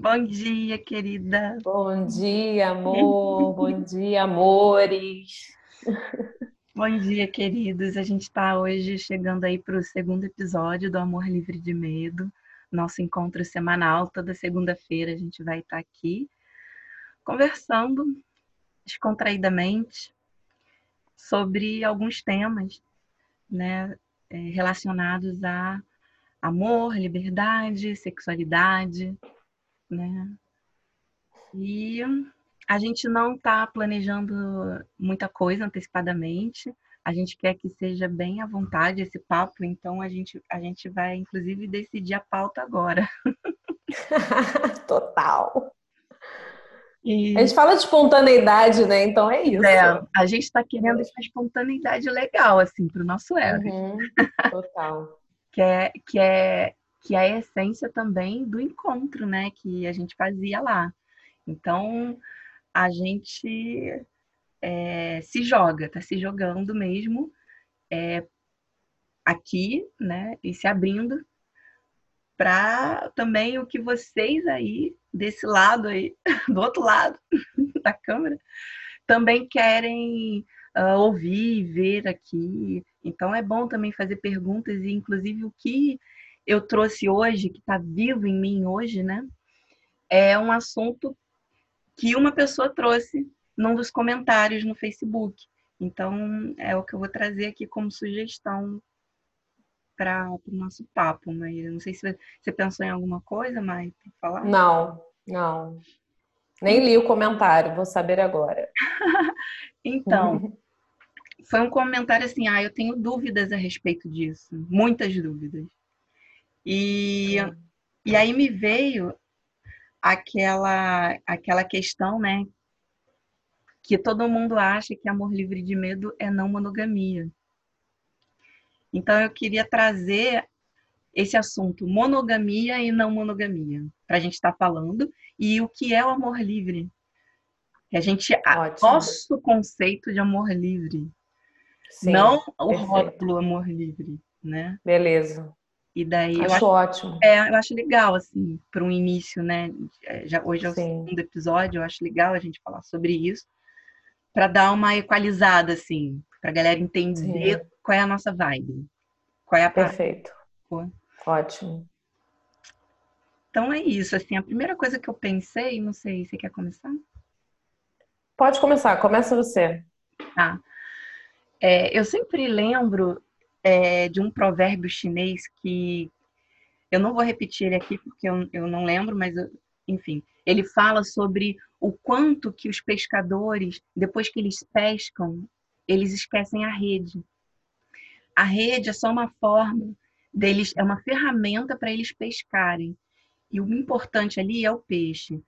Bom dia, querida. Bom dia, amor. Bom dia, amores. Bom dia, queridos. A gente está hoje chegando aí para o segundo episódio do Amor Livre de Medo, nosso encontro semanal. Toda segunda-feira a gente vai estar tá aqui conversando descontraidamente sobre alguns temas, né, é, relacionados a amor, liberdade, sexualidade, né? E a gente não está planejando muita coisa antecipadamente. A gente quer que seja bem à vontade esse papo, então a gente, a gente vai, inclusive, decidir a pauta agora. Total. E... A gente fala de espontaneidade, né? Então é isso. É, a gente está querendo essa espontaneidade legal, assim, para o nosso ego. Uhum, total. que, é, que, é, que é a essência também do encontro, né? Que a gente fazia lá. Então, a gente é, se joga, tá se jogando mesmo é, aqui, né? E se abrindo para também o que vocês aí desse lado aí, do outro lado da câmera, também querem uh, ouvir, ver aqui. Então é bom também fazer perguntas e inclusive o que eu trouxe hoje, que está vivo em mim hoje, né? É um assunto que uma pessoa trouxe num dos comentários no Facebook. Então, é o que eu vou trazer aqui como sugestão para o nosso papo, Maíra. Não sei se você pensou em alguma coisa, Maíra, para falar? Não, não. Nem li o comentário, vou saber agora. então, foi um comentário assim, ah, eu tenho dúvidas a respeito disso, muitas dúvidas. E, e aí me veio aquela, aquela questão, né, que todo mundo acha que amor livre de medo é não monogamia. Então, eu queria trazer esse assunto, monogamia e não monogamia, para a gente estar tá falando, e o que é o amor livre. Que a gente, Ótimo. nosso conceito de amor livre, Sim, não o perfeito. rótulo amor livre, né? Beleza. E daí acho, eu acho ótimo. É, eu acho legal assim para um início, né? É, já hoje é o Sim. segundo episódio, eu acho legal a gente falar sobre isso para dar uma equalizada assim, para a galera entender Sim qual é a nossa vibe. Qual é a Perfeito. Ótimo. Então é isso, assim, a primeira coisa que eu pensei, não sei, você quer começar? Pode começar, começa você. Tá. É, eu sempre lembro é, de um provérbio chinês que eu não vou repetir ele aqui porque eu, eu não lembro, mas eu, enfim, ele fala sobre o quanto que os pescadores, depois que eles pescam, eles esquecem a rede. A rede é só uma forma deles, é uma ferramenta para eles pescarem. E o importante ali é o peixe.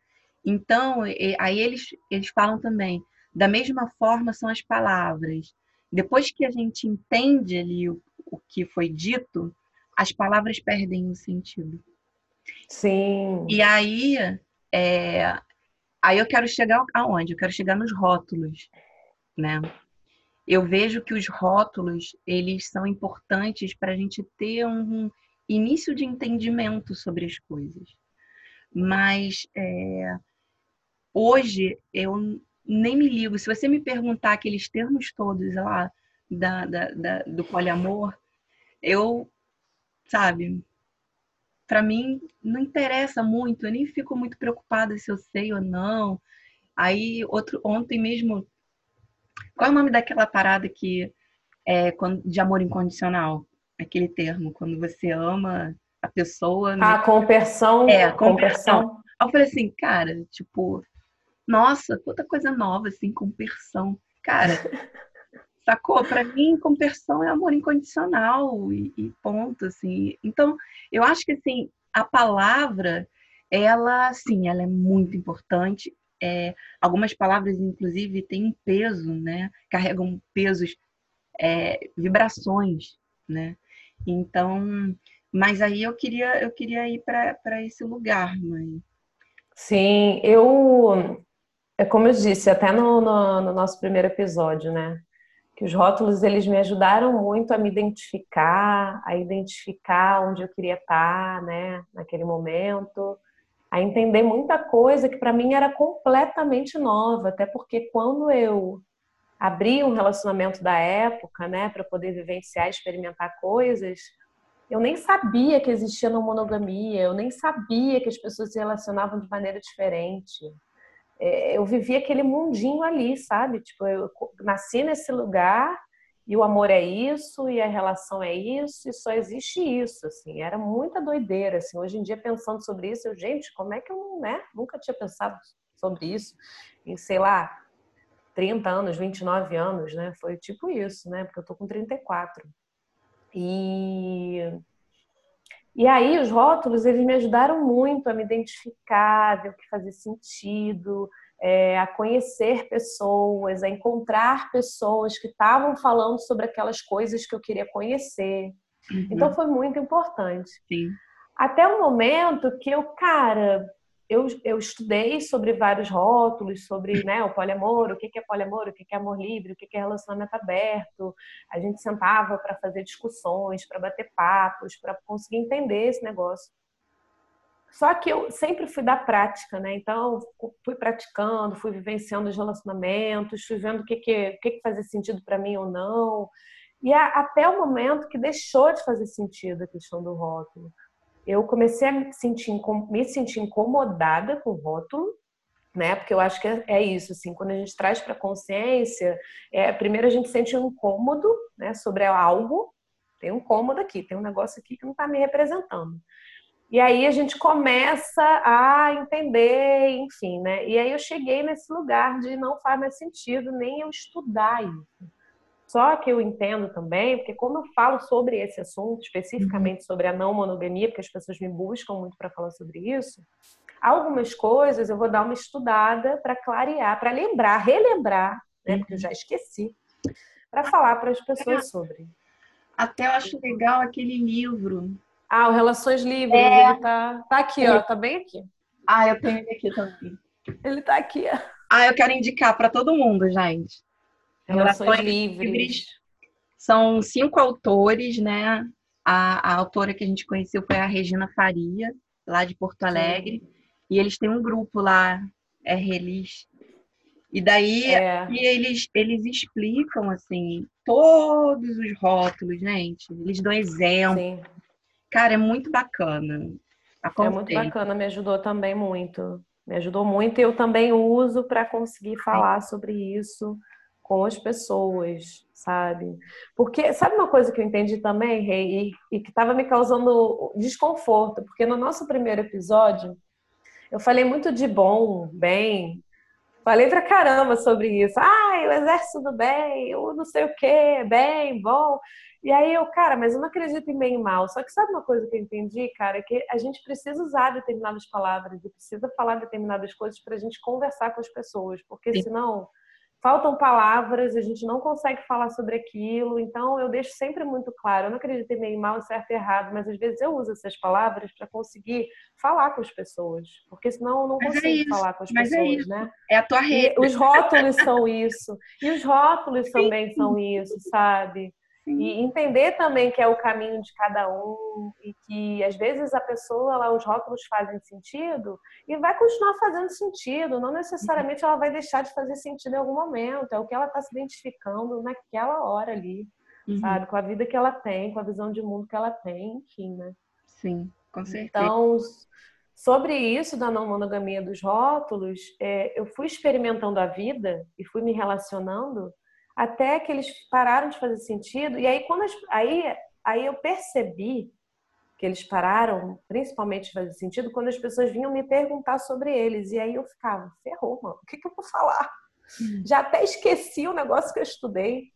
Então, aí eles, eles falam também, da mesma forma são as palavras. Depois que a gente entende ali o, o que foi dito, as palavras perdem o sentido. Sim. E aí, é, aí eu quero chegar aonde? Eu quero chegar nos rótulos, né? eu vejo que os rótulos eles são importantes para a gente ter um início de entendimento sobre as coisas. Mas é, hoje eu nem me ligo. Se você me perguntar aqueles termos todos lá da, da, da do poliamor, eu, sabe, para mim não interessa muito. Eu nem fico muito preocupada se eu sei ou não. Aí outro ontem mesmo qual é o nome daquela parada que é de amor incondicional? Aquele termo, quando você ama a pessoa. Ah, né? conversão. É, conversão. Eu falei assim, cara, tipo, nossa, quanta coisa nova, assim, conversão. Cara, sacou? Para mim, conversão é amor incondicional e, e, ponto, assim. Então, eu acho que, assim, a palavra, ela, sim, ela é muito importante é, algumas palavras, inclusive, têm um peso, né? Carregam pesos, é, vibrações, né? Então, mas aí eu queria, eu queria ir para esse lugar, mãe. Sim, eu, é como eu disse até no, no, no nosso primeiro episódio, né? Que os rótulos eles me ajudaram muito a me identificar, a identificar onde eu queria estar, né? Naquele momento a entender muita coisa que para mim era completamente nova, até porque quando eu abri um relacionamento da época, né, para poder vivenciar, experimentar coisas, eu nem sabia que existia não monogamia, eu nem sabia que as pessoas se relacionavam de maneira diferente. É, eu vivia aquele mundinho ali, sabe? Tipo, eu nasci nesse lugar e o amor é isso e a relação é isso e só existe isso, assim. Era muita doideira, assim. Hoje em dia pensando sobre isso, eu, gente, como é que eu, né, nunca tinha pensado sobre isso em, sei lá, 30 anos, 29 anos, né? Foi tipo isso, né? Porque eu tô com 34. E e aí os rótulos eles me ajudaram muito a me identificar, a ver o que fazia sentido, é, a conhecer pessoas, a encontrar pessoas que estavam falando sobre aquelas coisas que eu queria conhecer. Uhum. Então foi muito importante. Sim. Até o momento que eu, cara, eu, eu estudei sobre vários rótulos, sobre né, o poliamor, o que é poliamor, o que é amor livre, o que é relacionamento aberto. A gente sentava para fazer discussões, para bater papos, para conseguir entender esse negócio. Só que eu sempre fui da prática, né? Então, fui praticando, fui vivenciando os relacionamentos, fui vendo o que, que, o que, que fazia sentido para mim ou não. E a, até o momento que deixou de fazer sentido a questão do rótulo. Eu comecei a me sentir, me sentir incomodada com o rótulo, né? Porque eu acho que é, é isso, assim, quando a gente traz para consciência, é, primeiro a gente sente um incômodo, né, sobre algo, tem um incômodo aqui, tem um negócio aqui que não está me representando. E aí a gente começa a entender, enfim, né? E aí eu cheguei nesse lugar de não faz mais sentido nem eu estudar isso. Só que eu entendo também, porque como eu falo sobre esse assunto, especificamente sobre a não monogamia, porque as pessoas me buscam muito para falar sobre isso, algumas coisas eu vou dar uma estudada para clarear, para lembrar, relembrar, né? Porque eu já esqueci, para falar para as pessoas sobre. Até eu acho legal aquele livro ah, o Relações Livres, é. ele tá, tá aqui, ó, tá bem aqui. Ah, eu tenho ele aqui também. Ele tá aqui, ó. Ah, eu quero indicar para todo mundo, gente. Relações, Relações Livres. Livres. São cinco autores, né? A, a, autora que a gente conheceu foi a Regina Faria, lá de Porto Alegre. Sim. E eles têm um grupo lá, é Relis. E daí é. e eles, eles explicam, assim, todos os rótulos, gente. Eles dão exemplo. Sim. Cara, é muito bacana. É muito bacana, me ajudou também muito. Me ajudou muito e eu também uso para conseguir falar sobre isso com as pessoas, sabe? Porque sabe uma coisa que eu entendi também, Rei, e, e que estava me causando desconforto, porque no nosso primeiro episódio eu falei muito de bom, bem, falei pra caramba sobre isso. Ah, o exército do bem, o não sei o que, bem, bom. E aí eu, cara, mas eu não acredito em bem e mal. Só que sabe uma coisa que eu entendi, cara? É que a gente precisa usar determinadas palavras e precisa falar determinadas coisas para a gente conversar com as pessoas, porque Sim. senão faltam palavras, a gente não consegue falar sobre aquilo. Então eu deixo sempre muito claro, eu não acredito em bem mal, certo e errado, mas às vezes eu uso essas palavras para conseguir falar com as pessoas, porque senão eu não mas é consigo é falar com as mas é pessoas, é né? É a tua rede. E os rótulos são isso. E os rótulos também são isso, sabe? E entender também que é o caminho de cada um e que às vezes a pessoa, lá, os rótulos fazem sentido e vai continuar fazendo sentido, não necessariamente ela vai deixar de fazer sentido em algum momento, é o que ela está se identificando naquela hora ali, uhum. sabe? Com a vida que ela tem, com a visão de mundo que ela tem, enfim, né? Sim, com certeza. Então, sobre isso da não monogamia dos rótulos, é, eu fui experimentando a vida e fui me relacionando até que eles pararam de fazer sentido. E aí, quando as, aí, aí eu percebi que eles pararam, principalmente de fazer sentido, quando as pessoas vinham me perguntar sobre eles. E aí eu ficava, ferrou, mano, o que, que eu vou falar? Hum. Já até esqueci o negócio que eu estudei,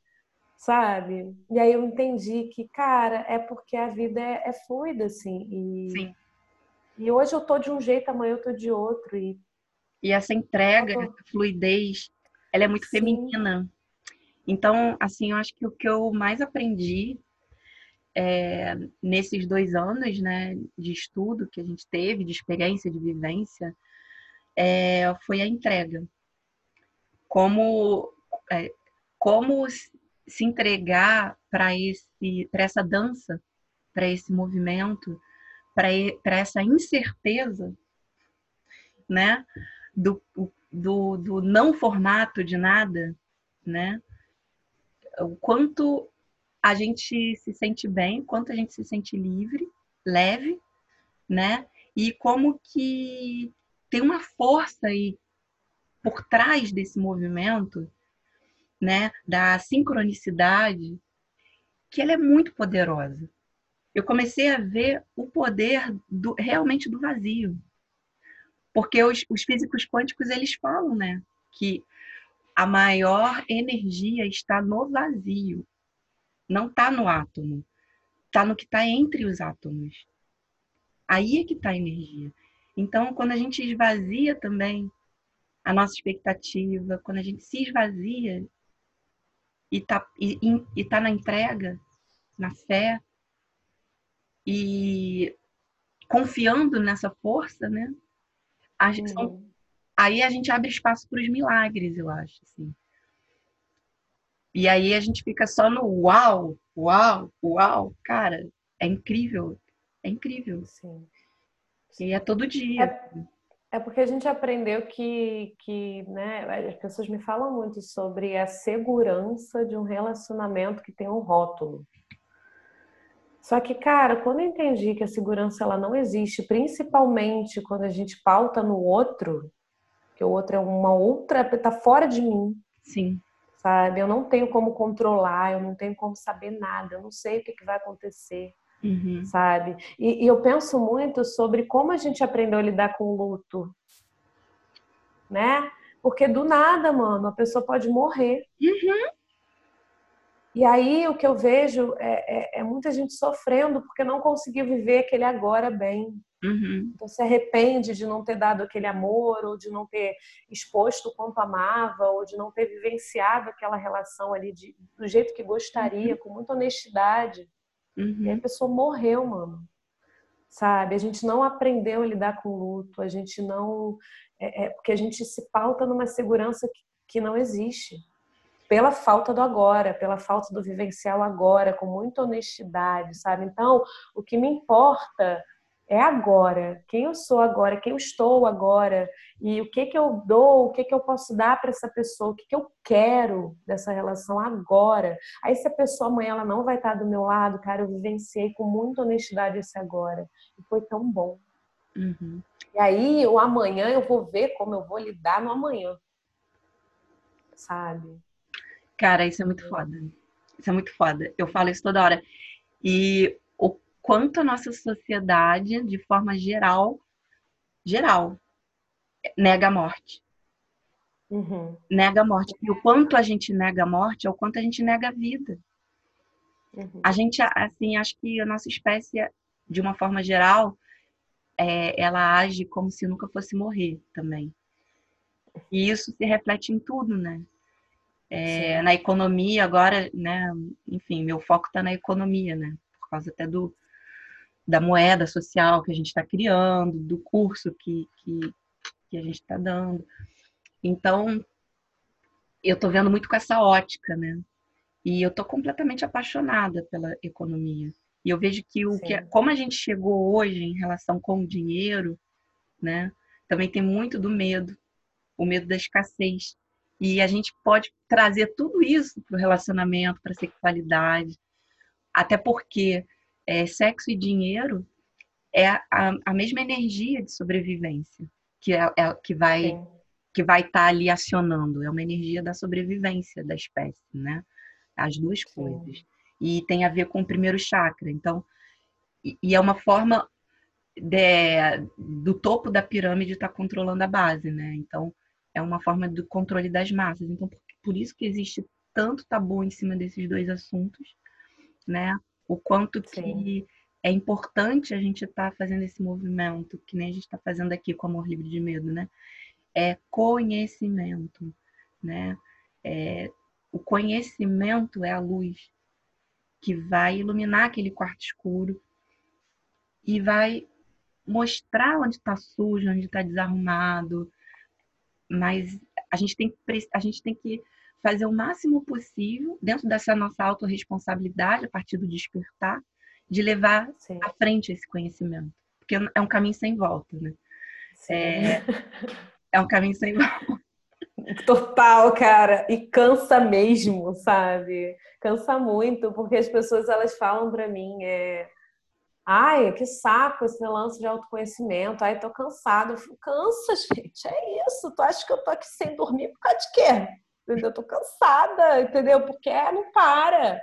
sabe? E aí eu entendi que, cara, é porque a vida é, é fluida, assim. E, Sim. e hoje eu tô de um jeito, amanhã eu tô de outro. E, e essa entrega, tô... essa fluidez, ela é muito Sim. feminina. Então, assim, eu acho que o que eu mais aprendi é, nesses dois anos né, de estudo que a gente teve, de experiência, de vivência, é, foi a entrega. Como, é, como se entregar para essa dança, para esse movimento, para essa incerteza né? Do, do, do não formato de nada, né? O quanto a gente se sente bem, o quanto a gente se sente livre, leve, né? E como que tem uma força aí por trás desse movimento, né, da sincronicidade, que ela é muito poderosa. Eu comecei a ver o poder do, realmente do vazio. Porque os, os físicos quânticos, eles falam, né, que a maior energia está no vazio, não está no átomo, está no que está entre os átomos. Aí é que está a energia. Então, quando a gente esvazia também a nossa expectativa, quando a gente se esvazia e está e, e tá na entrega, na fé, e confiando nessa força, né? Uhum. Aí a gente abre espaço para os milagres, eu acho, assim. E aí a gente fica só no uau, uau, uau, cara, é incrível, é incrível. Sim. E é todo dia. É, é, porque a gente aprendeu que, que né, as pessoas me falam muito sobre a segurança de um relacionamento que tem um rótulo. Só que, cara, quando eu entendi que a segurança ela não existe, principalmente quando a gente pauta no outro, que o outro é uma outra, tá fora de mim. Sim. Sabe? Eu não tenho como controlar, eu não tenho como saber nada, eu não sei o que, que vai acontecer. Uhum. Sabe? E, e eu penso muito sobre como a gente aprendeu a lidar com o luto. Né? Porque do nada, mano, a pessoa pode morrer. Uhum. E aí o que eu vejo é, é, é, muita gente sofrendo porque não conseguiu viver aquele agora bem. Uhum. Então se arrepende de não ter dado aquele amor, ou de não ter exposto o quanto amava, ou de não ter vivenciado aquela relação ali de, do jeito que gostaria, uhum. com muita honestidade. Uhum. E a pessoa morreu, mano. Sabe? A gente não aprendeu a lidar com o luto, a gente não. É, é porque a gente se pauta numa segurança que, que não existe pela falta do agora, pela falta do vivencial agora, com muita honestidade, sabe? Então, o que me importa é agora, quem eu sou agora, quem eu estou agora, e o que que eu dou, o que que eu posso dar para essa pessoa, o que que eu quero dessa relação agora. Aí se a pessoa amanhã ela não vai estar do meu lado, cara, eu vivenciei com muita honestidade esse agora, e foi tão bom. Uhum. E aí o amanhã eu vou ver como eu vou lidar no amanhã, sabe? Cara, isso é muito foda. Isso é muito foda. Eu falo isso toda hora. E o quanto a nossa sociedade, de forma geral, geral, nega a morte. Uhum. Nega a morte. E o quanto a gente nega a morte é o quanto a gente nega a vida. Uhum. A gente, assim, acho que a nossa espécie, de uma forma geral, é, ela age como se nunca fosse morrer também. E isso se reflete em tudo, né? É, na economia agora, né? Enfim, meu foco está na economia, né? Por causa até do da moeda social que a gente está criando, do curso que, que, que a gente está dando. Então, eu estou vendo muito com essa ótica, né? E eu estou completamente apaixonada pela economia. E eu vejo que o que, como a gente chegou hoje em relação com o dinheiro, né? Também tem muito do medo, o medo da escassez. E a gente pode trazer tudo isso para o relacionamento, para a sexualidade, até porque é, sexo e dinheiro é a, a, mesma energia de sobrevivência que, é, é que vai Sim. que vai estar tá ali acionando. É uma energia da sobrevivência da espécie, né? As duas Sim. coisas. E tem a ver com o primeiro chakra. Então, e, e é uma forma de, do topo da pirâmide estar tá controlando a base, né? Então, é uma forma do controle das massas. Então, por, por isso que existe tanto tabu em cima desses dois assuntos, né? O quanto que Sim. é importante a gente estar tá fazendo esse movimento, que nem a gente está fazendo aqui com Amor Livre de Medo, né? É conhecimento, né? É, o conhecimento é a luz que vai iluminar aquele quarto escuro e vai mostrar onde está sujo, onde está desarrumado, mas a gente tem que, a gente tem que fazer o máximo possível, dentro dessa nossa autorresponsabilidade, a partir do despertar, de levar Sim. à frente esse conhecimento. Porque é um caminho sem volta, né? É, é um caminho sem volta. Total, cara. E cansa mesmo, sabe? Cansa muito, porque as pessoas elas falam para mim, é... ai, que saco esse lance de autoconhecimento. Ai, tô cansada. Eu fico, cansa, gente. É isso. Tu acha que eu tô aqui sem dormir por causa de quê? Entendeu? Eu tô cansada, entendeu? Porque não para.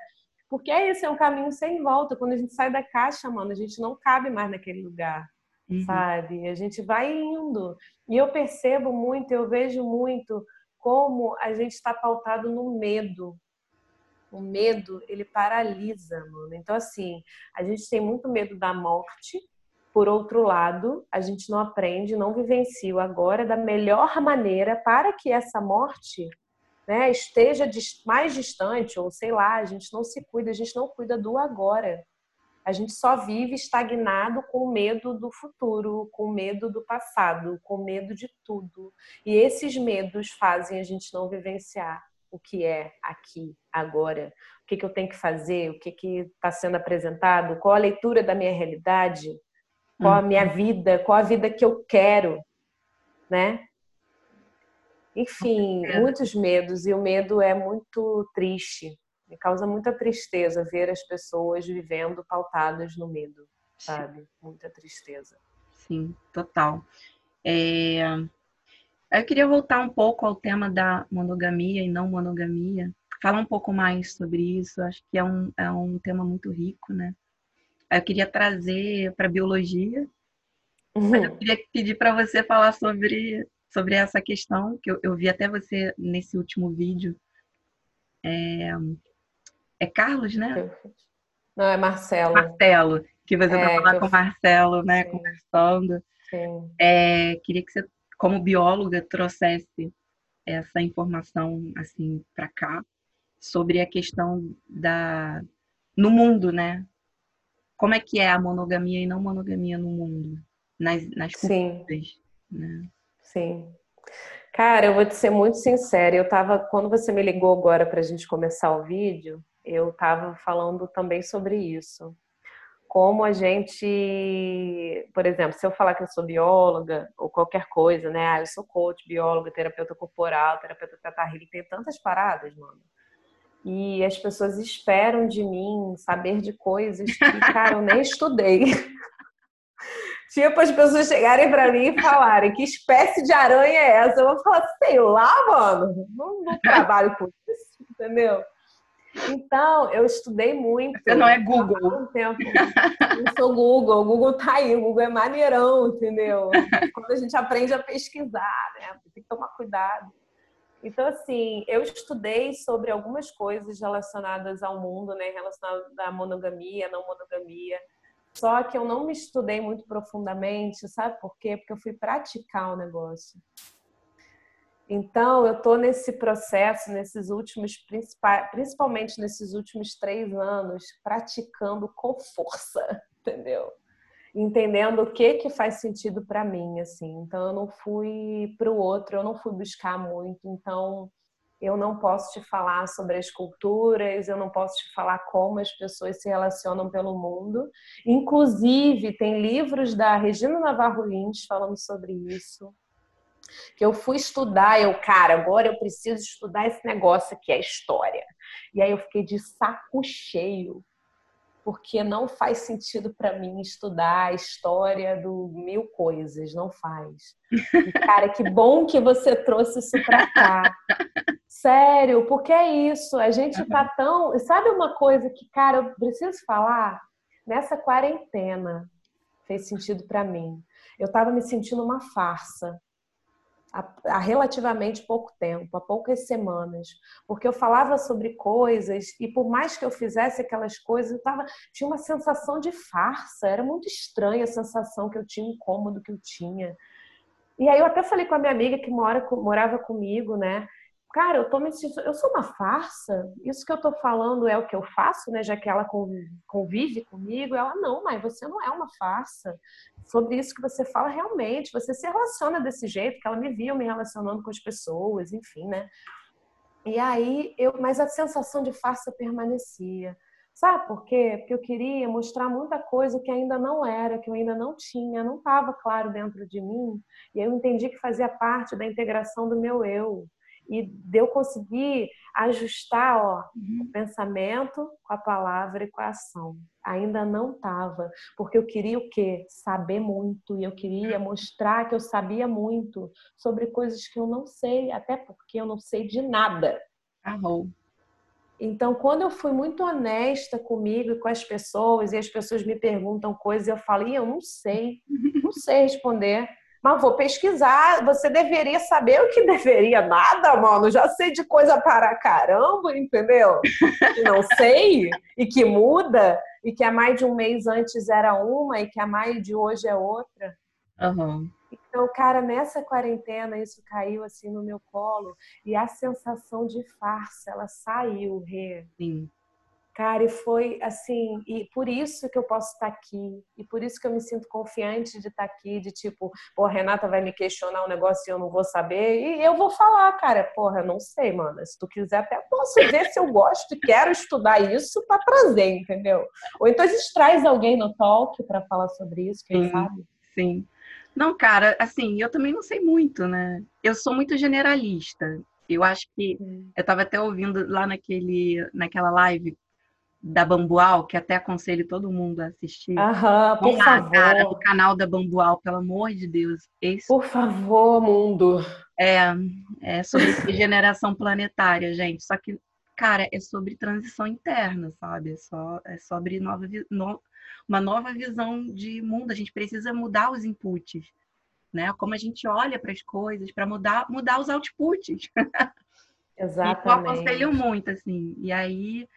Porque é isso, é um caminho sem volta. Quando a gente sai da caixa, mano, a gente não cabe mais naquele lugar uhum. sabe? A gente vai indo. E eu percebo muito, eu vejo muito como a gente está pautado no medo. O medo, ele paralisa, mano. Então, assim, a gente tem muito medo da morte. Por outro lado, a gente não aprende, não vivencia o agora da melhor maneira para que essa morte né, esteja mais distante, ou sei lá, a gente não se cuida, a gente não cuida do agora. A gente só vive estagnado com medo do futuro, com medo do passado, com medo de tudo. E esses medos fazem a gente não vivenciar o que é aqui, agora. O que, que eu tenho que fazer, o que está sendo apresentado, qual a leitura da minha realidade, qual a minha uhum. vida, qual a vida que eu quero, né? Enfim, muitos medos, e o medo é muito triste. Me causa muita tristeza ver as pessoas vivendo pautadas no medo, sabe? Muita tristeza. Sim, total. É... Eu queria voltar um pouco ao tema da monogamia e não monogamia, falar um pouco mais sobre isso. Acho que é um, é um tema muito rico, né? Eu queria trazer para a biologia, uhum. mas eu queria pedir para você falar sobre, sobre essa questão, que eu, eu vi até você nesse último vídeo. É, é Carlos, né? Não, é Marcelo. Marcelo, que você é, tá lá com o Marcelo, né? Sim. Conversando. Sim. É, queria que você, como bióloga, trouxesse essa informação assim para cá sobre a questão da no mundo, né? Como é que é a monogamia e não monogamia no mundo, nas, nas culturas, Sim. né? Sim. Cara, eu vou te ser muito sincera. Eu tava quando você me ligou agora para a gente começar o vídeo, eu estava falando também sobre isso. Como a gente, por exemplo, se eu falar que eu sou bióloga ou qualquer coisa, né? Ah, eu sou coach, bióloga, terapeuta corporal, terapeuta teta tem tantas paradas, mano. E as pessoas esperam de mim saber de coisas que, cara, eu nem estudei. tipo, as pessoas chegarem para mim e falarem que espécie de aranha é essa? Eu vou falar, sei lá, mano, não, não trabalho com isso, entendeu? Então, eu estudei muito. Você não é Google. Um tempo. Eu sou Google. O Google tá aí. O Google é maneirão, entendeu? Quando a gente aprende a pesquisar, né? Tem que tomar cuidado. Então, assim, eu estudei sobre algumas coisas relacionadas ao mundo, né? Relacionadas à monogamia, não monogamia. Só que eu não me estudei muito profundamente, sabe por quê? Porque eu fui praticar o negócio. Então, eu estou nesse processo, nesses últimos, principalmente nesses últimos três anos, praticando com força, entendeu? Entendendo o que que faz sentido para mim, assim. Então, eu não fui para o outro, eu não fui buscar muito. Então, eu não posso te falar sobre as culturas, eu não posso te falar como as pessoas se relacionam pelo mundo. Inclusive, tem livros da Regina Navarro Lins falando sobre isso que eu fui estudar, eu, cara, agora eu preciso estudar esse negócio aqui, a história. E aí eu fiquei de saco cheio, porque não faz sentido para mim estudar a história do mil coisas, não faz. E, cara, que bom que você trouxe isso para cá. Sério, porque é isso, a gente tá tão, sabe uma coisa que, cara, eu preciso falar nessa quarentena fez sentido para mim. Eu tava me sentindo uma farsa há, relativamente pouco tempo, há poucas semanas, porque eu falava sobre coisas e por mais que eu fizesse aquelas coisas, eu tava, tinha uma sensação de farsa, era muito estranha a sensação que eu tinha, o incômodo que eu tinha. E aí eu até falei com a minha amiga que mora, morava comigo, né? cara, eu tô me sentindo, eu sou uma farsa? Isso que eu tô falando é o que eu faço, né? Já que ela convive, convive comigo, ela não, mas você não é uma farsa. Sobre isso que você fala realmente, você se relaciona desse jeito, que ela me viu me relacionando com as pessoas, enfim, né? E aí eu, mas a sensação de farsa permanecia. Sabe por quê? Porque eu queria mostrar muita coisa que ainda não era, que eu ainda não tinha, não estava claro dentro de mim. E eu entendi que fazia parte da integração do meu eu. E de eu conseguir ajustar ó, uhum. o pensamento com a palavra e com a ação. Ainda não estava, porque eu queria o quê? Saber muito. E eu queria mostrar que eu sabia muito sobre coisas que eu não sei, até porque eu não sei de nada. Arrou. Então, quando eu fui muito honesta comigo e com as pessoas, e as pessoas me perguntam coisas, eu falo, eu não sei, não sei responder, mas vou pesquisar. Você deveria saber o que deveria nada, mano. Já sei de coisa para caramba, entendeu? Que não sei e que muda, e que há mais de um mês antes era uma e que a mais de hoje é outra. Uhum. Então, cara, nessa quarentena isso caiu assim no meu colo e a sensação de farsa, ela saiu, Rê. Sim. Cara, e foi assim, e por isso que eu posso estar aqui, e por isso que eu me sinto confiante de estar aqui, de tipo, pô, Renata vai me questionar um negócio e eu não vou saber, e eu vou falar, cara, porra, eu não sei, mano, se tu quiser até posso ver se eu gosto e quero estudar isso para trazer, entendeu? Ou então a gente traz alguém no talk para falar sobre isso, quem sim, sabe? Sim. Não, cara, assim, eu também não sei muito, né? Eu sou muito generalista. Eu acho que eu estava até ouvindo lá naquele, naquela live da Bambual, que até aconselho todo mundo a assistir. Aham, por lá, favor. Cara, no canal da Bambual, pelo amor de Deus. Esse... Por favor, mundo. É, é sobre regeneração planetária, gente. Só que, cara, é sobre transição interna, sabe? É, só, é sobre nova, no, uma nova visão de mundo. A gente precisa mudar os inputs, né? Como a gente olha para as coisas, para mudar, mudar os outputs. Exatamente. Então, eu aconselho muito, assim. E aí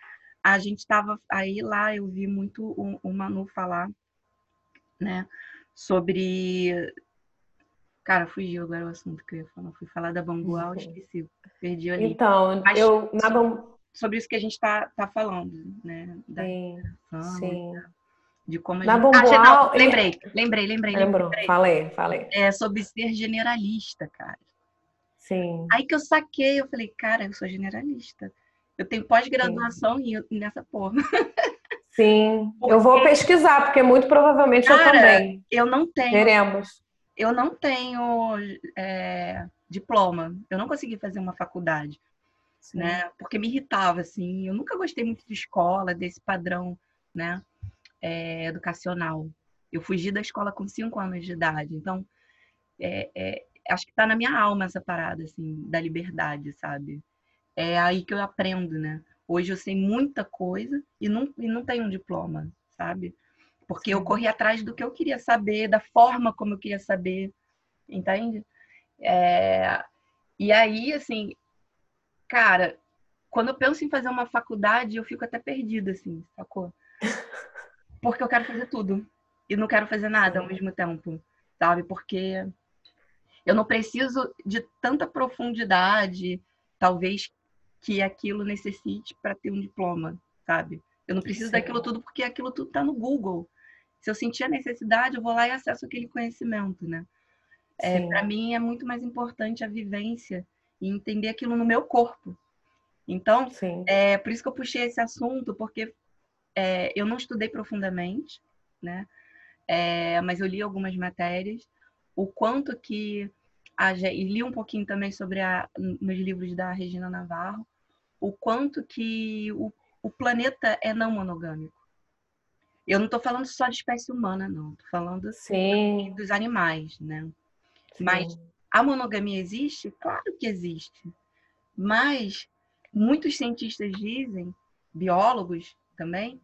a gente estava aí lá, eu vi muito o, o Manu falar, né, sobre. Cara, fugiu agora o assunto que eu ia falar. Fui falar da Bangual, uhum. esqueci, perdi ali. Então, Mas, eu na sobre, sobre isso que a gente está tá falando, né? Da sim, sim. De como a na gente... Bambual, ah, não, lembrei, lembrei, lembrei. Lembrou, lembrei. falei, falei. É sobre ser generalista, cara. Sim. Aí que eu saquei, eu falei, cara, eu sou generalista. Eu tenho pós-graduação nessa porra. Sim, porque... eu vou pesquisar, porque muito provavelmente Cara, eu também. Eu não tenho. Teremos. Eu não tenho é, diploma. Eu não consegui fazer uma faculdade. Sim. Né? Porque me irritava, assim. Eu nunca gostei muito de escola, desse padrão né? É, educacional. Eu fugi da escola com cinco anos de idade. Então, é, é acho que está na minha alma essa parada, assim, da liberdade, sabe? É aí que eu aprendo, né? Hoje eu sei muita coisa e não, e não tenho um diploma, sabe? Porque eu corri atrás do que eu queria saber, da forma como eu queria saber, entende? É... E aí, assim, cara, quando eu penso em fazer uma faculdade, eu fico até perdida, assim, sacou? Porque eu quero fazer tudo e não quero fazer nada ao mesmo tempo, sabe? Porque eu não preciso de tanta profundidade, talvez que aquilo necessite para ter um diploma, sabe? Eu não preciso Sim. daquilo tudo porque aquilo tudo está no Google. Se eu sentir a necessidade, eu vou lá e acesso aquele conhecimento, né? É, para mim é muito mais importante a vivência e entender aquilo no meu corpo. Então, Sim. é por isso que eu puxei esse assunto, porque é, eu não estudei profundamente, né? É, mas eu li algumas matérias, o quanto que a, e li um pouquinho também sobre a, nos livros da Regina Navarro, o quanto que o, o planeta é não monogâmico. Eu não estou falando só de espécie humana, não. Estou falando Sim. dos animais, né? Sim. Mas a monogamia existe? Claro que existe. Mas muitos cientistas dizem, biólogos também,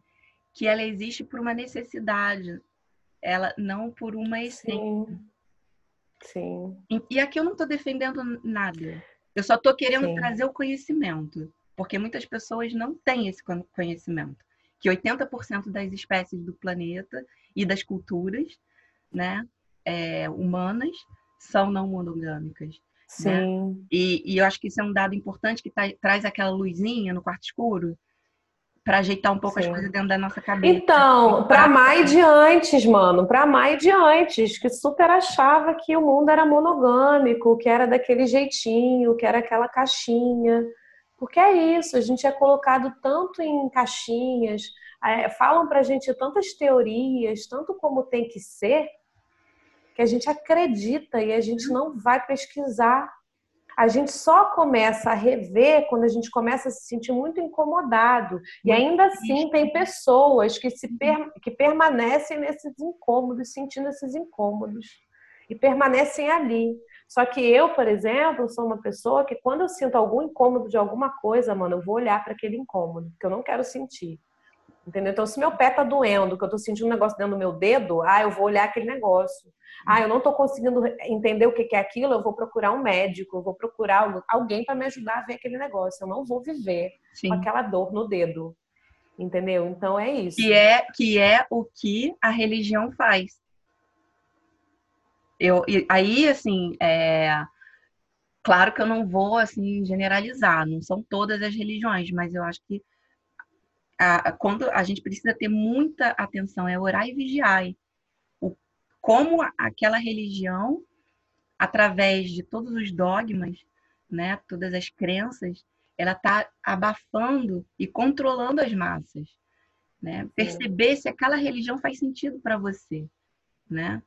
que ela existe por uma necessidade, ela não por uma essência. Sim. Sim. E aqui eu não estou defendendo nada. Eu só estou querendo Sim. trazer o conhecimento porque muitas pessoas não têm esse conhecimento. Que 80% das espécies do planeta e das culturas né, é, humanas são não monogâmicas. Né? Sim. Né? E, e, eu acho que isso é um dado importante que tá, traz aquela luzinha no quarto escuro para ajeitar um pouco Sim. as coisas dentro da nossa cabeça. Então, para mais de antes, mano, para mais de antes, que super achava que o mundo era monogâmico, que era daquele jeitinho, que era aquela caixinha. Porque é isso, a gente é colocado tanto em caixinhas, é, falam para a gente tantas teorias, tanto como tem que ser, que a gente acredita e a gente não vai pesquisar. A gente só começa a rever quando a gente começa a se sentir muito incomodado. E ainda assim tem pessoas que, se per que permanecem nesses incômodos, sentindo esses incômodos. E permanecem ali. Só que eu, por exemplo, sou uma pessoa que quando eu sinto algum incômodo de alguma coisa, mano, eu vou olhar para aquele incômodo, porque eu não quero sentir. Entendeu? Então, se meu pé tá doendo, que eu tô sentindo um negócio dentro do meu dedo, ah, eu vou olhar aquele negócio. Ah, eu não tô conseguindo entender o que é aquilo, eu vou procurar um médico, eu vou procurar alguém para me ajudar a ver aquele negócio. Eu não vou viver Sim. com aquela dor no dedo. Entendeu? Então é isso. Que é, que é o que a religião faz. Eu, aí, assim, é, claro que eu não vou assim generalizar, não são todas as religiões, mas eu acho que a, quando a gente precisa ter muita atenção é orar e vigiar. O, como aquela religião, através de todos os dogmas, né, todas as crenças, ela está abafando e controlando as massas. Né? Perceber se aquela religião faz sentido para você, né?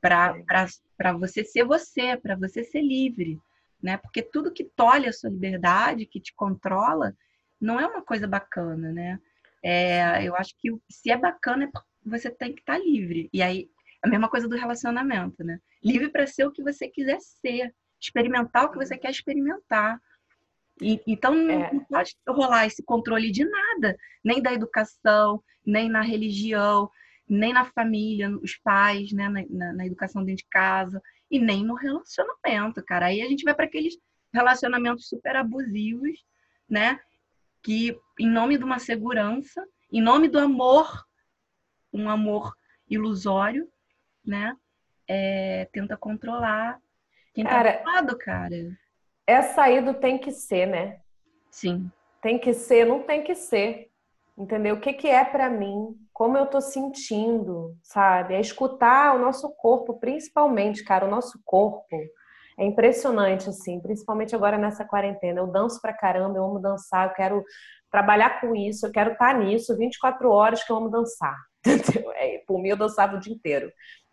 Para você ser você, para você ser livre, né? Porque tudo que tolhe a sua liberdade, que te controla, não é uma coisa bacana, né? É, eu acho que se é bacana, é você tem que estar tá livre. E aí, a mesma coisa do relacionamento, né? Livre para ser o que você quiser ser, experimentar o que você quer experimentar. E, então, é. não pode rolar esse controle de nada, nem da educação, nem na religião, nem na família, os pais, né? na, na, na educação dentro de casa, e nem no relacionamento, cara. Aí a gente vai para aqueles relacionamentos super abusivos, né? que, em nome de uma segurança, em nome do amor, um amor ilusório, né? É, tenta controlar quem tá cara, tá do lado, cara. Essa aí do tem que ser, né? Sim. Tem que ser, não tem que ser. Entendeu? O que, que é para mim? Como eu tô sentindo, sabe? É escutar o nosso corpo, principalmente, cara, o nosso corpo é impressionante, assim, principalmente agora nessa quarentena. Eu danço pra caramba, eu amo dançar, eu quero trabalhar com isso, eu quero estar nisso 24 horas que eu amo dançar. Entendeu? É, por mim, eu dançava o dia inteiro.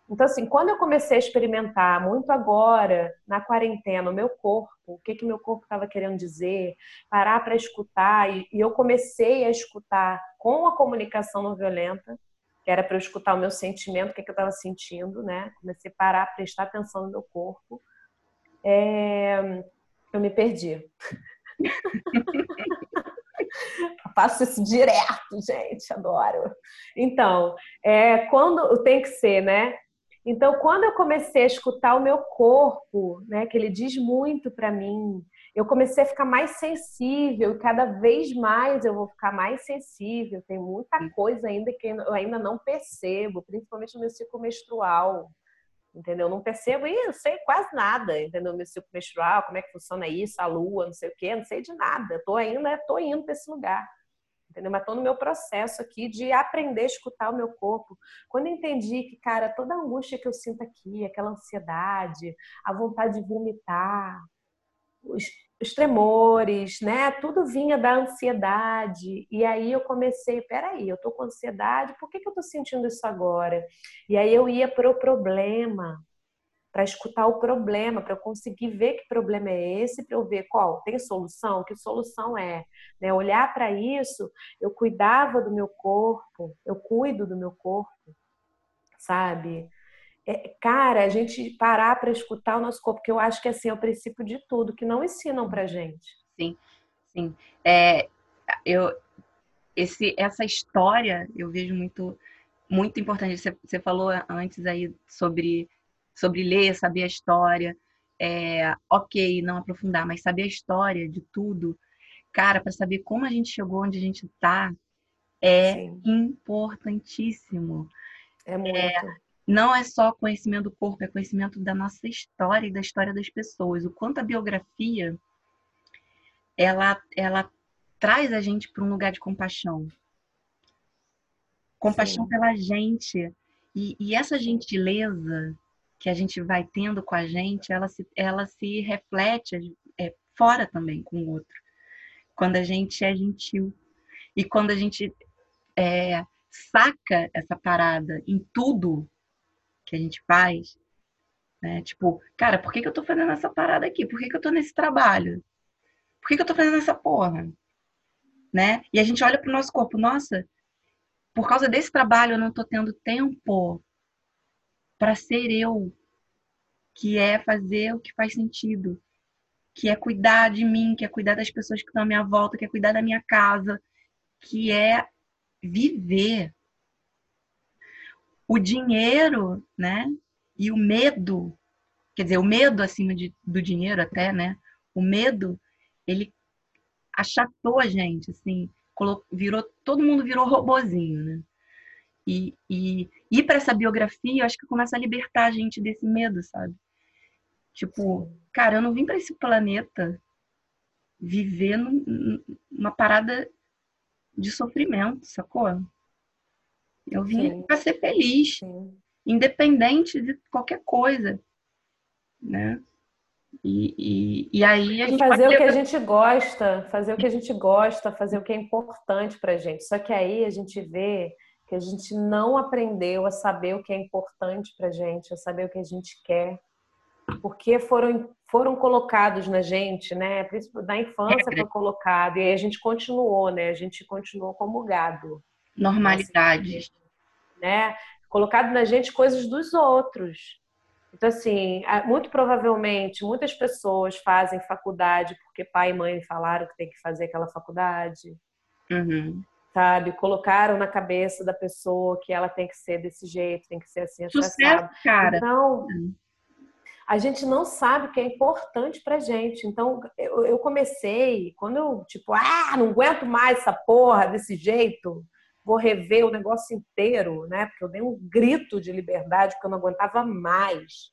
Então, assim, quando eu comecei a experimentar muito agora, na quarentena, o meu corpo, o que, que meu corpo estava querendo dizer, parar para escutar, e, e eu comecei a escutar com a comunicação não violenta, que era para eu escutar o meu sentimento, o que, que eu estava sentindo, né? Comecei a parar, prestar atenção no meu corpo é... eu me perdi. faço isso direto, gente, adoro. Então, é, quando tem que ser, né? Então, quando eu comecei a escutar o meu corpo, né, que ele diz muito para mim, eu comecei a ficar mais sensível e cada vez mais eu vou ficar mais sensível. Tem muita coisa ainda que eu ainda não percebo, principalmente no meu ciclo menstrual entendeu? Não percebo, e eu sei quase nada, entendeu? Meu ciclo menstrual, como é que funciona isso, a lua, não sei o quê, não sei de nada. Tô ainda, tô indo para esse lugar, entendeu? Mas tô no meu processo aqui de aprender a escutar o meu corpo. Quando eu entendi que, cara, toda a angústia que eu sinto aqui, aquela ansiedade, a vontade de vomitar, os, os tremores, né? Tudo vinha da ansiedade. E aí eu comecei, peraí, eu tô com ansiedade, por que, que eu tô sentindo isso agora? E aí eu ia pro problema, para escutar o problema, para eu conseguir ver que problema é esse, para eu ver qual tem solução, que solução é. Né? Olhar para isso, eu cuidava do meu corpo, eu cuido do meu corpo, sabe? é, cara, a gente parar para escutar o nosso corpo, porque eu acho que assim é o princípio de tudo, que não ensinam para gente. Sim, sim. É, eu, esse, essa história eu vejo muito, muito importante. Você, você falou antes aí sobre, sobre ler, saber a história. É, ok, não aprofundar, mas saber a história de tudo, cara, para saber como a gente chegou onde a gente está, é Sim. importantíssimo. É muito. É, não é só conhecimento do corpo, é conhecimento da nossa história e da história das pessoas. O quanto a biografia ela, ela traz a gente para um lugar de compaixão. Compaixão Sim. pela gente. E, e, essa gentileza que a gente vai tendo com a gente, ela se, ela se reflete é, fora também com o outro. Quando a gente é gentil. E quando a gente é, saca essa parada em tudo que a gente faz, né? Tipo, cara, por que, que eu tô fazendo essa parada aqui? Por que, que eu tô nesse trabalho? Por que, que eu tô fazendo essa porra? Né? E a gente olha pro nosso corpo, nossa, por causa desse trabalho eu não tô tendo tempo para ser eu, que é fazer o que faz sentido, que é cuidar de mim, que é cuidar das pessoas que estão à minha volta, que é cuidar da minha casa, que é viver. O dinheiro, né? E o medo, quer dizer, o medo acima de, do dinheiro até, né? O medo, ele achatou a gente, assim, virou, todo mundo virou robozinho, né? E, e ir para essa biografia, eu acho que começa a libertar a gente desse medo, sabe? Tipo, cara, eu não vim para esse planeta viver numa parada de sofrimento, sacou? Eu vim para ser feliz, Sim. independente de qualquer coisa, né? E, e, e aí a gente fazer o que a gente gosta, fazer o que a gente gosta, fazer o que é importante para gente. Só que aí a gente vê que a gente não aprendeu a saber o que é importante para gente, a saber o que a gente quer, porque foram, foram colocados na gente, né? Da infância foi colocado, e aí a gente continuou, né? A gente continuou como gado. Normalidades. Né? Colocado na gente coisas dos outros. Então, assim, muito provavelmente, muitas pessoas fazem faculdade porque pai e mãe falaram que tem que fazer aquela faculdade. Uhum. Sabe? Colocaram na cabeça da pessoa que ela tem que ser desse jeito, tem que ser assim, Sucesso, cara. Então, uhum a gente não sabe o que é importante pra gente. Então, eu, eu comecei, quando eu, tipo, ah, não aguento mais essa porra desse jeito, vou rever o negócio inteiro, né? Porque eu dei um grito de liberdade, porque eu não aguentava mais.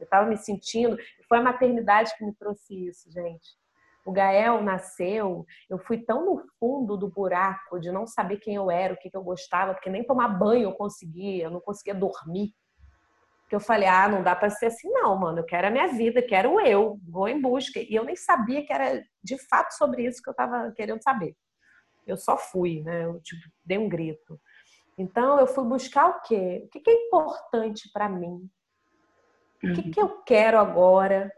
Eu estava me sentindo. Foi a maternidade que me trouxe isso, gente. O Gael nasceu, eu fui tão no fundo do buraco de não saber quem eu era, o que, que eu gostava, porque nem tomar banho eu conseguia, eu não conseguia dormir que eu falei, ah, não dá para ser assim não, mano, eu quero a minha vida, quero eu, vou em busca. E eu nem sabia que era de fato sobre isso que eu estava querendo saber. Eu só fui, né? Eu tipo, dei um grito. Então eu fui buscar o quê? O que é importante para mim? O que, que eu quero agora?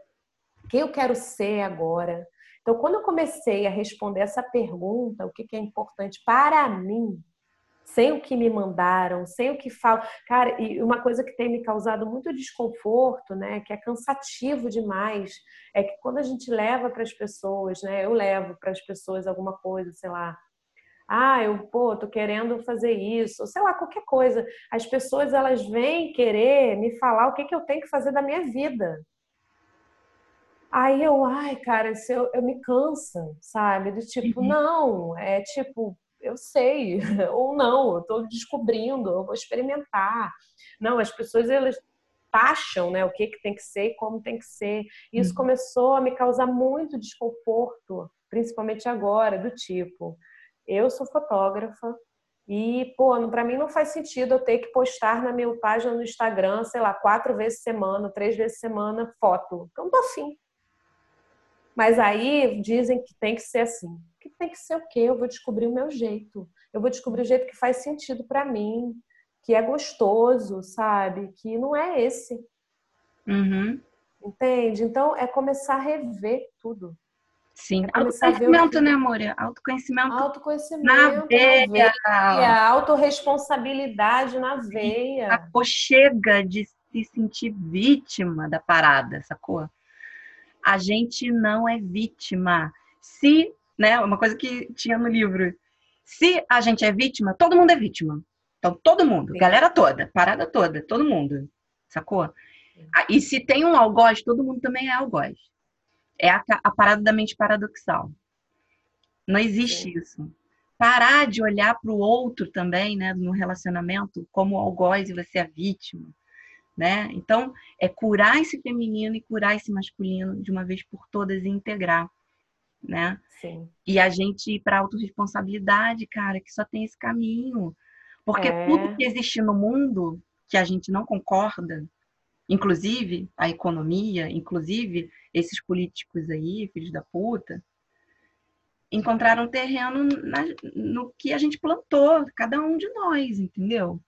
Quem eu quero ser agora? Então, quando eu comecei a responder essa pergunta, o que é importante para mim, sem o que me mandaram, sem o que falam. Cara, e uma coisa que tem me causado muito desconforto, né, que é cansativo demais, é que quando a gente leva para as pessoas, né, eu levo para as pessoas alguma coisa, sei lá, ah, eu, pô, tô querendo fazer isso, sei lá, qualquer coisa. As pessoas, elas vêm querer me falar o que, que eu tenho que fazer da minha vida. Aí eu, ai, cara, isso eu, eu me cansa, sabe? Do tipo, uhum. não, é tipo, eu sei, ou não, eu estou descobrindo, eu vou experimentar. Não, as pessoas elas taxam né, o que, que tem que ser e como tem que ser. E isso uhum. começou a me causar muito desconforto, principalmente agora, do tipo, eu sou fotógrafa e, pô, para mim não faz sentido eu ter que postar na minha página no Instagram, sei lá, quatro vezes semana, três vezes semana, foto. Então, tô afim. Mas aí dizem que tem que ser assim que tem que ser o quê? Eu vou descobrir o meu jeito. Eu vou descobrir o jeito que faz sentido para mim, que é gostoso, sabe? Que não é esse. Uhum. Entende? Então é começar a rever tudo. Sim, é autoconhecimento, né, amor? Autoconhecimento. Autoconhecimento na veia. Na veia. Autoresponsabilidade na veia. Aconchega de se sentir vítima da parada, sacou? A gente não é vítima. Se né? Uma coisa que tinha no livro. Se a gente é vítima, todo mundo é vítima. Então, todo mundo, Sim. galera toda, parada toda, todo mundo, sacou? Ah, e se tem um algoz, todo mundo também é algoz. É a, a parada da mente paradoxal. Não existe Sim. isso. Parar de olhar para o outro também, né, no relacionamento, como algoz e você é a vítima. Né? Então, é curar esse feminino e curar esse masculino de uma vez por todas e integrar né? Sim. E a gente ir para autorresponsabilidade, cara, que só tem esse caminho. Porque é. tudo que existe no mundo que a gente não concorda, inclusive a economia, inclusive esses políticos aí, filhos da puta, encontrar um terreno na, no que a gente plantou, cada um de nós, entendeu?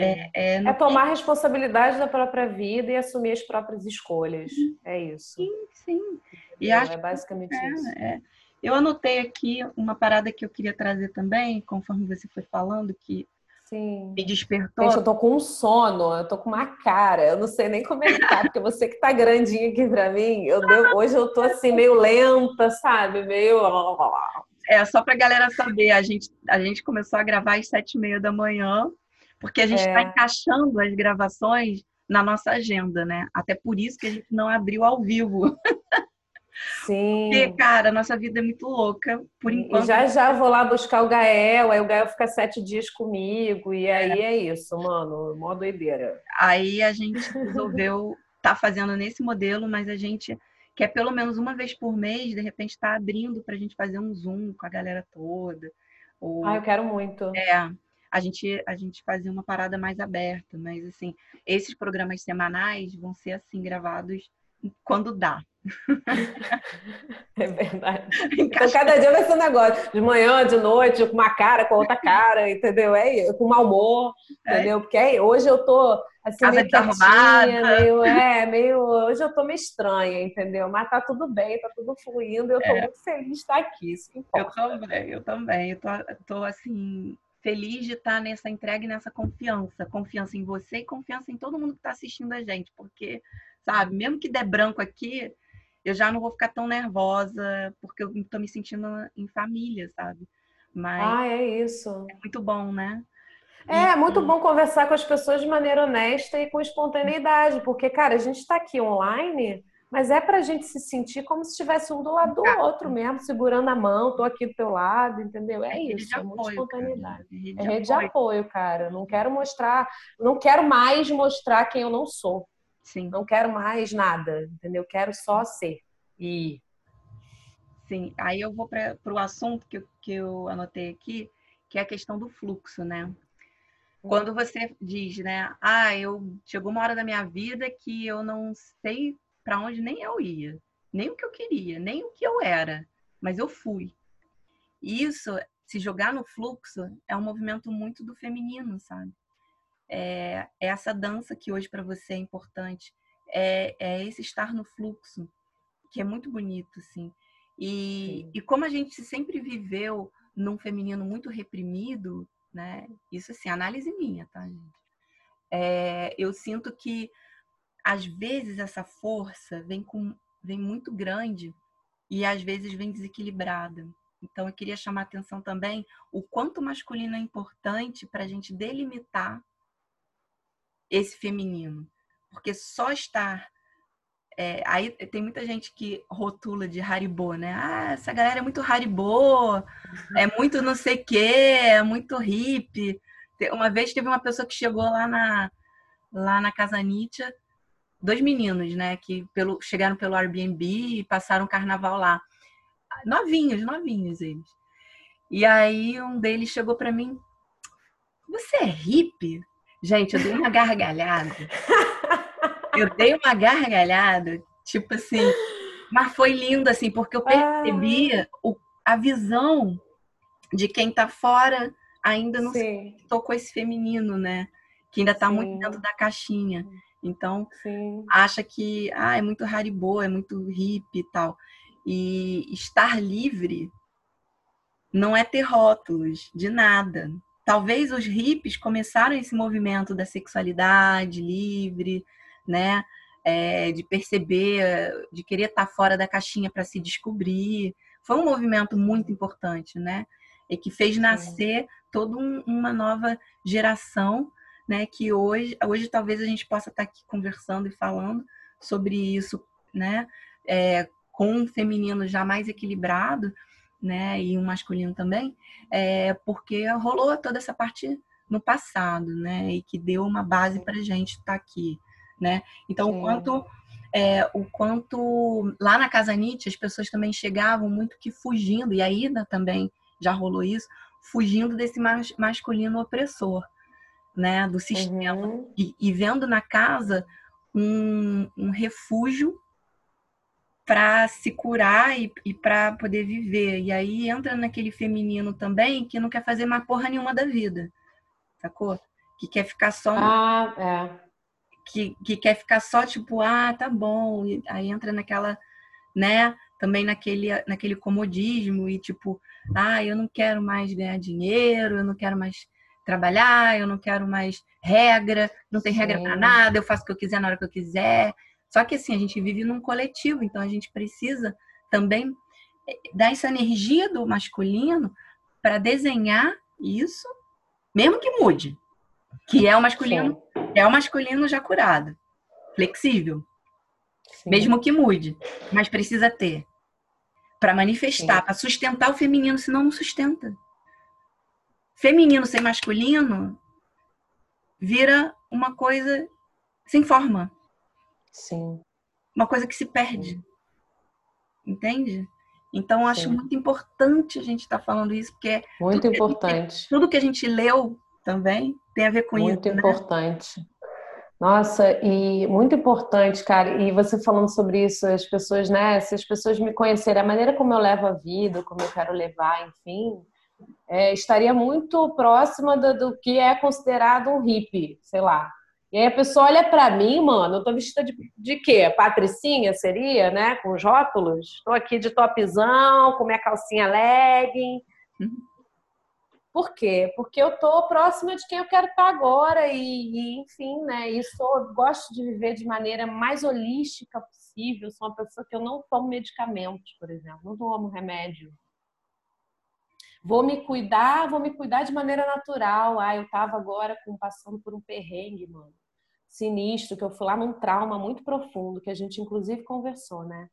É, é, é, tomar tem... responsabilidade da própria vida e assumir as próprias escolhas. É isso. Sim, sim. E acho é basicamente é, isso. É. Eu anotei aqui uma parada que eu queria trazer também, conforme você foi falando, que Sim. me despertou. Gente, eu tô com um sono, eu tô com uma cara, eu não sei nem comentar, porque você que tá grandinho aqui pra mim, eu deu, hoje eu tô assim, meio lenta, sabe? Meio. É, só pra galera saber, a gente, a gente começou a gravar às sete e meia da manhã, porque a gente está é. encaixando as gravações na nossa agenda, né? Até por isso que a gente não abriu ao vivo. Sim. Porque, cara, a nossa vida é muito louca, por enquanto. E já já vou lá buscar o Gael, aí o Gael fica sete dias comigo, e aí é, é isso, mano, mó doideira. Aí a gente resolveu estar tá fazendo nesse modelo, mas a gente quer pelo menos uma vez por mês, de repente, estar tá abrindo para a gente fazer um Zoom com a galera toda. Ou... Ah, eu quero muito. É, a gente, a gente fazia uma parada mais aberta, mas assim, esses programas semanais vão ser assim, gravados quando dá. É verdade. Então, cada dia vai ser um negócio. De manhã, de noite, com uma cara, com outra cara, entendeu? É, com mau humor, é. entendeu? Porque aí, hoje eu tô assim, Casa meio quietinha, meio, é, meio. Hoje eu tô meio estranha, entendeu? Mas tá tudo bem, tá tudo fluindo. Eu tô é. muito feliz de estar aqui. Isso eu também, eu também. Eu tô, tô assim, feliz de estar nessa entrega e nessa confiança. Confiança em você e confiança em todo mundo que está assistindo a gente. Porque, sabe, mesmo que der branco aqui, eu já não vou ficar tão nervosa, porque eu estou me sentindo em família, sabe? Mas ah, é isso. É muito bom, né? É, é muito bom conversar com as pessoas de maneira honesta e com espontaneidade, porque, cara, a gente está aqui online mas é para a gente se sentir como se estivesse um do lado do outro mesmo, segurando a mão, tô aqui do teu lado, entendeu? É, é isso, é muita espontaneidade. É rede de apoio, cara. Não quero mostrar, não quero mais mostrar quem eu não sou. Sim. Não quero mais nada, entendeu? Quero só ser. E Sim, aí eu vou para o assunto que eu, que eu anotei aqui, que é a questão do fluxo, né? Quando você diz, né? Ah, eu chegou uma hora da minha vida que eu não sei para onde nem eu ia, nem o que eu queria, nem o que eu era, mas eu fui. E isso, se jogar no fluxo, é um movimento muito do feminino, sabe? É, é essa dança que hoje para você é importante, é, é, esse estar no fluxo, que é muito bonito, assim. E, e como a gente sempre viveu num feminino muito reprimido, né? Isso assim, análise minha, tá, gente? É, eu sinto que às vezes essa força vem com vem muito grande e às vezes vem desequilibrada. Então eu queria chamar a atenção também o quanto masculino é importante para a gente delimitar esse feminino, porque só estar é, aí tem muita gente que rotula de Haribo, né? Ah, essa galera é muito Haribo, é muito não sei o quê, é muito hippie. Uma vez teve uma pessoa que chegou lá na, lá na Casa Nietzsche dois meninos, né, que pelo, chegaram pelo Airbnb e passaram o carnaval lá. Novinhos, novinhos eles. E aí um deles chegou para mim: Você é hippie? Gente, eu dei uma gargalhada. Eu dei uma gargalhada, tipo assim, mas foi lindo assim, porque eu percebi ah. o, a visão de quem tá fora ainda não Sim. tocou esse feminino, né? Que ainda tá Sim. muito dentro da caixinha. Então, Sim. acha que ah, é muito Haribo, é muito hippie e tal. E estar livre não é ter rótulos de nada. Talvez os hippies começaram esse movimento da sexualidade livre, né? É, de perceber, de querer estar fora da caixinha para se descobrir. Foi um movimento muito importante, né? E que fez nascer toda um, uma nova geração né? Que hoje, hoje talvez a gente possa estar aqui conversando e falando sobre isso, né? É, com um feminino já mais equilibrado, né? E um masculino também, é, porque rolou toda essa parte no passado, né? E que deu uma base para a gente estar aqui, né? Então, o quanto é, o quanto lá na Casa Nietzsche as pessoas também chegavam muito que fugindo, e a Ida também já rolou isso, fugindo desse masculino opressor, né, do sistema uhum. e, e, vendo na casa um, um refúgio para se curar e, e para poder viver. E aí entra naquele feminino também que não quer fazer mais porra nenhuma da vida. Sacou? Que quer ficar só. Ah, é. Que, que quer ficar só, tipo, ah, tá bom. E aí entra naquela, né? Também naquele, naquele comodismo e tipo, ah, eu não quero mais ganhar dinheiro, eu não quero mais trabalhar, eu não quero mais regra, não tem regra para nada, eu faço o que eu quiser na hora que eu quiser. Só que assim, a gente vive num coletivo, então a gente precisa também eh, dar essa energia do masculino para desenhar isso, mesmo que mude, que é o masculino, Sim. é o masculino já curado, flexível. Sim. Mesmo que mude, mas precisa ter para manifestar, para sustentar o feminino, senão não sustenta. Feminino sem masculino vira uma coisa sem forma. Sim. Uma coisa que se perde. Entende? Então, acho Sim. muito importante a gente estar tá falando isso, porque. É muito importante. Gente, tudo que a gente leu também tem a ver com muito isso. Muito né? importante. Né? Nossa, e muito importante, cara. E você falando sobre isso, as pessoas, né? Se as pessoas me conhecerem, a maneira como eu levo a vida, como eu quero levar, enfim, é, estaria muito próxima do, do, que é considerado um hippie, sei lá. E aí a pessoa olha para mim, mano, eu tô vestida de, de quê? Patricinha seria, né? Com os rótulos. Tô aqui de topzão, com minha calcinha legging. Por quê? Porque eu tô próxima de quem eu quero estar agora e, e enfim, né? E sou, gosto de viver de maneira mais holística possível. Sou uma pessoa que eu não tomo medicamentos, por exemplo, não tomo remédio. Vou me cuidar, vou me cuidar de maneira natural. Ah, eu tava agora com, passando por um perrengue, mano, sinistro, que eu fui lá num trauma muito profundo, que a gente inclusive conversou, né?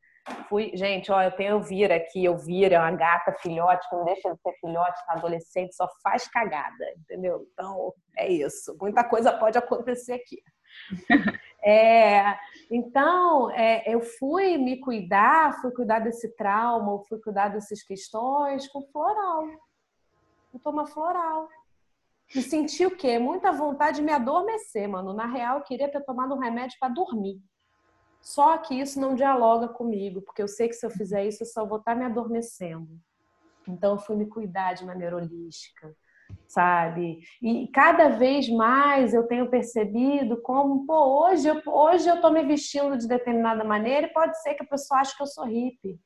Fui, gente, ó, eu tenho Elvira aqui, Elvira é uma gata filhote, que não deixa de ser filhote, tá adolescente, só faz cagada, entendeu? Então, é isso. Muita coisa pode acontecer aqui. É, então, é, eu fui me cuidar, fui cuidar desse trauma, fui cuidar dessas questões com floral. Eu tomo floral. E senti o quê? Muita vontade de me adormecer, mano. Na real, eu queria ter tomado um remédio para dormir. Só que isso não dialoga comigo, porque eu sei que se eu fizer isso, eu só vou estar tá me adormecendo. Então, eu fui me cuidar de maneira holística, sabe? E cada vez mais eu tenho percebido como, pô, hoje eu, hoje eu tô me vestindo de determinada maneira e pode ser que a pessoa ache que eu sou hippie,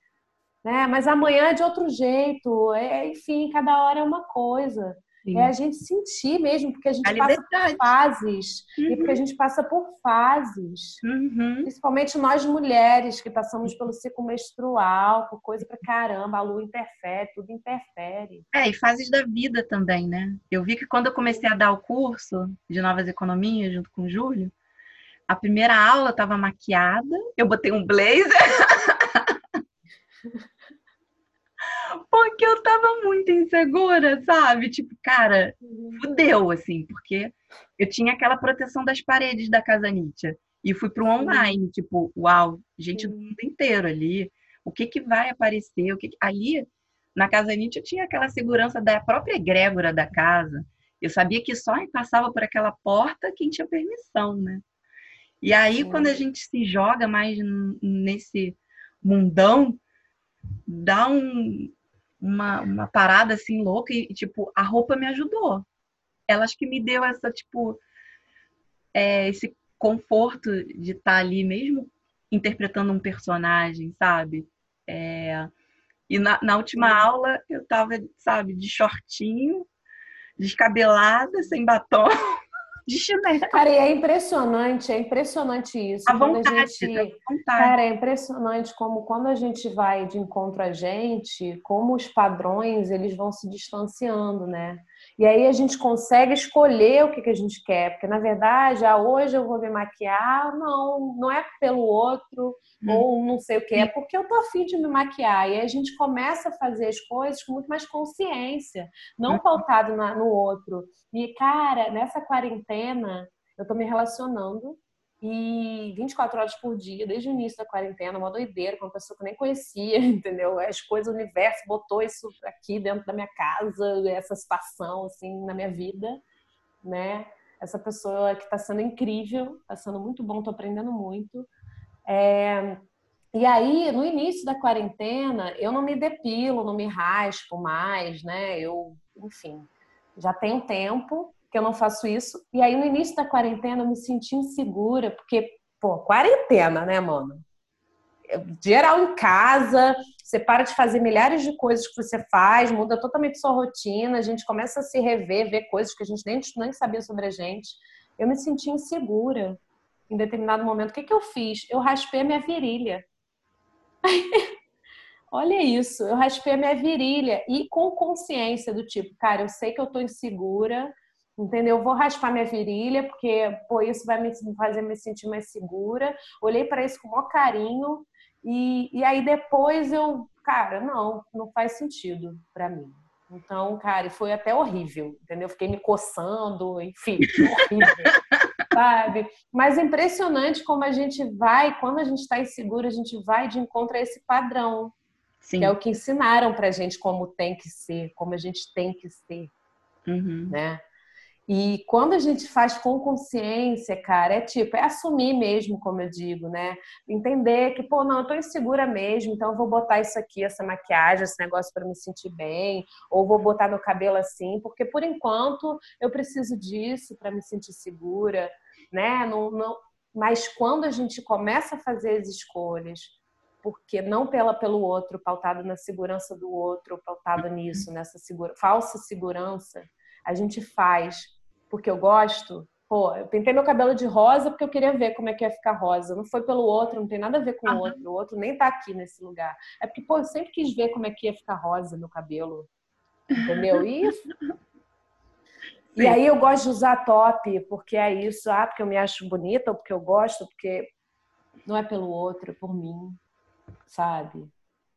né? Mas amanhã é de outro jeito. É, enfim, cada hora é uma coisa. É a gente sentir mesmo, porque a gente a passa por fases. Uhum. E porque a gente passa por fases. Uhum. Principalmente nós mulheres que passamos pelo ciclo menstrual, por coisa pra caramba, a lua interfere, tudo interfere. É, e fases da vida também, né? Eu vi que quando eu comecei a dar o curso de novas economias junto com o Júlio, a primeira aula estava maquiada, eu botei um blazer. Porque eu tava muito insegura, sabe? Tipo, cara, uhum. fudeu, assim, porque eu tinha aquela proteção das paredes da casa Nietzsche. E fui pro online, tipo, uau, gente do mundo inteiro ali. O que que vai aparecer? O que, que... Ali, na casa Nietzsche, eu tinha aquela segurança da própria egrégora da casa. Eu sabia que só passava por aquela porta quem tinha permissão, né? E aí, quando a gente se joga mais nesse mundão, dá um, uma, uma parada assim louca e, tipo, a roupa me ajudou. Ela acho que me deu essa, tipo, é, esse conforto de estar tá ali mesmo interpretando um personagem, sabe? É, e na, na última aula eu tava, sabe, de shortinho, descabelada, sem batom. de chinelo. Cara, e é impressionante, é impressionante isso. A vontade, a gente, a vontade. Cara, é impressionante como quando a gente vai de encontro a gente, como os padrões, eles vão se distanciando, né? E aí a gente consegue escolher o que, que a gente quer, porque na verdade, ah, hoje eu vou me maquiar, não, não é pelo outro, hum. ou não sei o que, é porque eu tô afim de me maquiar. E aí a gente começa a fazer as coisas com muito mais consciência, não hum. pautado na, no outro. E, cara, nessa quarentena, eu tô me relacionando e 24 horas por dia, desde o início da quarentena, uma doideira, com uma pessoa que eu nem conhecia, entendeu? As coisas, o universo botou isso aqui dentro da minha casa, essa situação, assim, na minha vida, né? Essa pessoa que está sendo incrível, está sendo muito bom, estou aprendendo muito. É... E aí, no início da quarentena, eu não me depilo, não me raspo mais, né? Eu, enfim, já tem tempo que eu não faço isso. E aí, no início da quarentena, eu me senti insegura, porque, pô, quarentena, né, mano? Geral em casa, você para de fazer milhares de coisas que você faz, muda totalmente sua rotina, a gente começa a se rever, ver coisas que a gente nem, nem sabia sobre a gente. Eu me senti insegura em determinado momento. O que, que eu fiz? Eu raspei a minha virilha. Olha isso, eu raspei a minha virilha e com consciência do tipo, cara, eu sei que eu tô insegura, entendeu? Eu vou raspar minha virilha porque, pô, isso vai me fazer me sentir mais segura. Olhei para isso com o maior carinho e, e aí depois eu, cara, não, não faz sentido para mim. Então, cara, foi até horrível, entendeu? Fiquei me coçando, enfim, horrível sabe? Mas é impressionante como a gente vai, quando a gente está inseguro, a gente vai de encontro a esse padrão. Sim. Que é o que ensinaram pra gente como tem que ser, como a gente tem que ser. Uhum. Né? E quando a gente faz com consciência, cara, é tipo, é assumir mesmo, como eu digo, né? Entender que, pô, não, eu tô insegura mesmo, então eu vou botar isso aqui, essa maquiagem, esse negócio para me sentir bem, ou vou botar meu cabelo assim, porque por enquanto eu preciso disso para me sentir segura, né? Não, não... Mas quando a gente começa a fazer as escolhas, porque não pela pelo outro, pautado na segurança do outro, pautado nisso, nessa segura... falsa segurança, a gente faz porque eu gosto. Pô, eu pintei meu cabelo de rosa porque eu queria ver como é que ia ficar rosa. Não foi pelo outro, não tem nada a ver com o outro. O outro nem tá aqui nesse lugar. É porque, pô, eu sempre quis ver como é que ia ficar rosa meu cabelo. Entendeu? E E aí eu gosto de usar top, porque é isso, ah, porque eu me acho bonita, ou porque eu gosto, porque não é pelo outro, é por mim, sabe?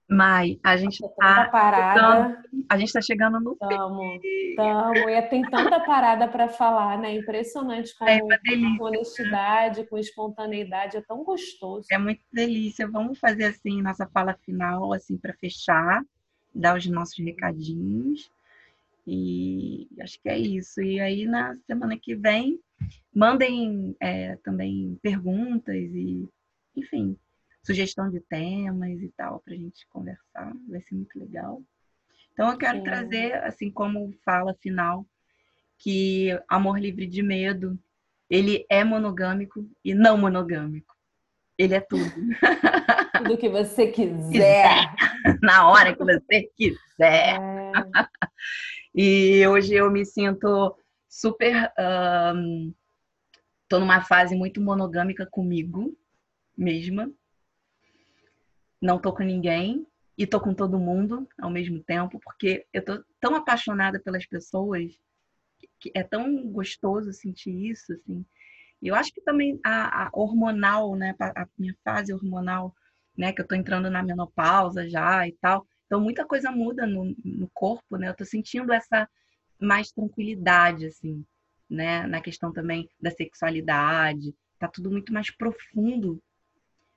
Mai, a gente está parada. a gente está chegando no tamo, fim. Tamo, e tem tanta parada para falar, né? Impressionante com, é com honestidade, com espontaneidade, é tão gostoso. É muito delícia. Vamos fazer assim nossa fala final, assim para fechar, dar os nossos recadinhos. E acho que é isso. E aí na semana que vem mandem é, também perguntas e, enfim, sugestão de temas e tal para a gente conversar, vai ser muito legal. Então eu quero Sim. trazer, assim como fala final, que amor livre de medo, ele é monogâmico e não monogâmico. Ele é tudo. Tudo que você quiser. Na hora que você quiser. É. e hoje eu me sinto super. Um, tô numa fase muito monogâmica comigo mesma não tô com ninguém e tô com todo mundo ao mesmo tempo, porque eu tô tão apaixonada pelas pessoas que é tão gostoso sentir isso, assim. E eu acho que também a, a, hormonal, né, a minha fase hormonal, né, que eu tô entrando na menopausa já e tal, então muita coisa muda no, no corpo, né? Eu tô sentindo essa mais tranquilidade, assim, né, na questão também da sexualidade, tá tudo muito mais profundo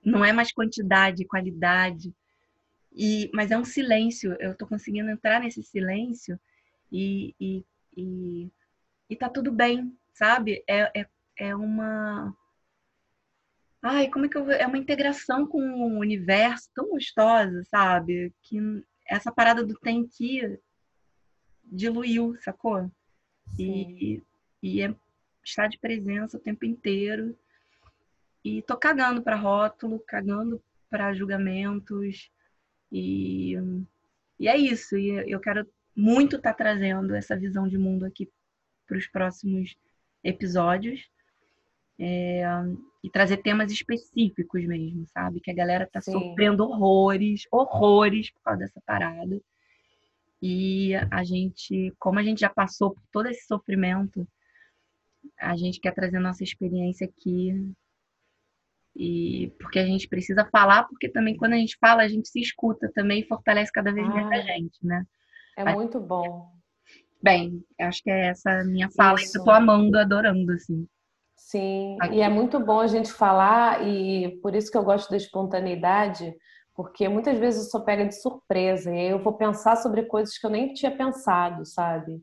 não é mais quantidade, qualidade. E, mas é um silêncio. Eu estou conseguindo entrar nesse silêncio e, e, e, e tá tudo bem, sabe? É, é, é uma. Ai, como é que eu É uma integração com o universo tão gostosa, sabe? Que essa parada do tem que diluiu, sacou? E, e é estar de presença o tempo inteiro e tô cagando para rótulo, cagando para julgamentos. E, e é isso. E eu quero muito estar tá trazendo essa visão de mundo aqui para os próximos episódios. É, e trazer temas específicos mesmo, sabe? Que a galera tá Sim. sofrendo horrores, horrores por causa dessa parada. E a gente, como a gente já passou por todo esse sofrimento, a gente quer trazer nossa experiência aqui e porque a gente precisa falar, porque também quando a gente fala, a gente se escuta também e fortalece cada vez mais a ah, gente, né? É Mas, muito bom. Bem, acho que é essa minha fala Isso. eu tô amando, adorando, assim. Sim, Aqui. e é muito bom a gente falar, e por isso que eu gosto da espontaneidade, porque muitas vezes eu sou pega de surpresa, e aí eu vou pensar sobre coisas que eu nem tinha pensado, sabe?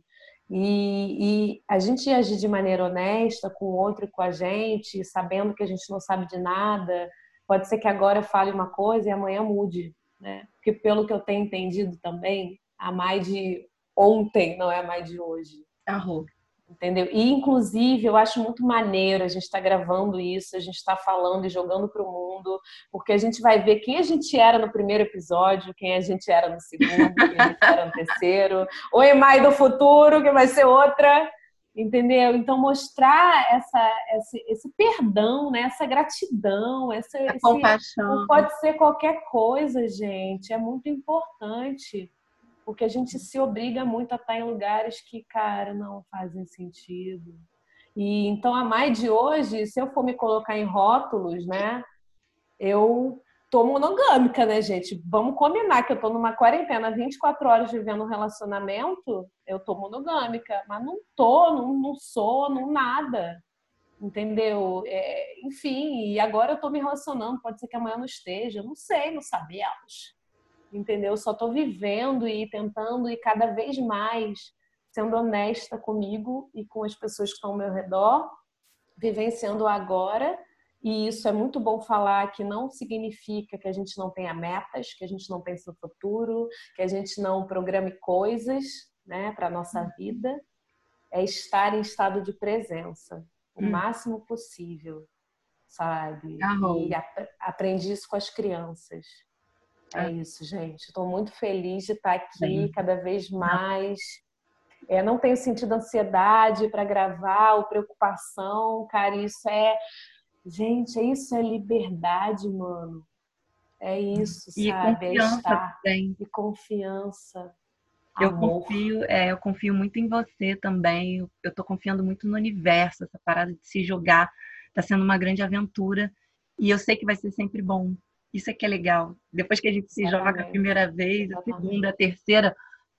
E, e, a gente agir de maneira honesta com o outro e com a gente, sabendo que a gente não sabe de nada, pode ser que agora fale uma coisa e amanhã mude, né? Porque pelo que eu tenho entendido também, a mais de ontem não é a mais de hoje. Arro. Entendeu? E, inclusive, eu acho muito maneiro a gente estar tá gravando isso, a gente está falando e jogando para o mundo, porque a gente vai ver quem a gente era no primeiro episódio, quem a gente era no segundo, quem a gente era no terceiro. Oi, Mai do futuro, que vai ser outra. Entendeu? Então, mostrar essa, esse, esse perdão, né? essa gratidão, essa, esse, compaixão. Pode ser qualquer coisa, gente. É muito importante porque a gente se obriga muito a estar em lugares que, cara, não fazem sentido. E então a mais de hoje, se eu for me colocar em rótulos, né, eu tô monogâmica, né, gente? Vamos combinar que eu tô numa quarentena 24 horas vivendo um relacionamento, eu tô monogâmica, mas não tô, não, não sou, não nada. Entendeu? É, enfim, e agora eu tô me relacionando, pode ser que amanhã não esteja, não sei, não sabemos entendeu? Só estou vivendo e tentando e cada vez mais sendo honesta comigo e com as pessoas que estão ao meu redor, vivenciando agora. E isso é muito bom falar que não significa que a gente não tenha metas, que a gente não pense no futuro, que a gente não programe coisas, né, para nossa vida. É estar em estado de presença o hum. máximo possível, sabe? E ap aprendi isso com as crianças. É, é isso, gente. Estou muito feliz de estar aqui cada vez mais. É, não tenho sentido ansiedade para gravar ou preocupação, cara. Isso é. Gente, isso é liberdade, mano. É isso, e sabe? É confiança é estar. Também. E confiança. Eu amor. confio, é, eu confio muito em você também. Eu, eu tô confiando muito no universo, essa parada de se jogar. Tá sendo uma grande aventura. E eu sei que vai ser sempre bom. Isso é que é legal. Depois que a gente se Exatamente. joga a primeira vez, a segunda, a terceira,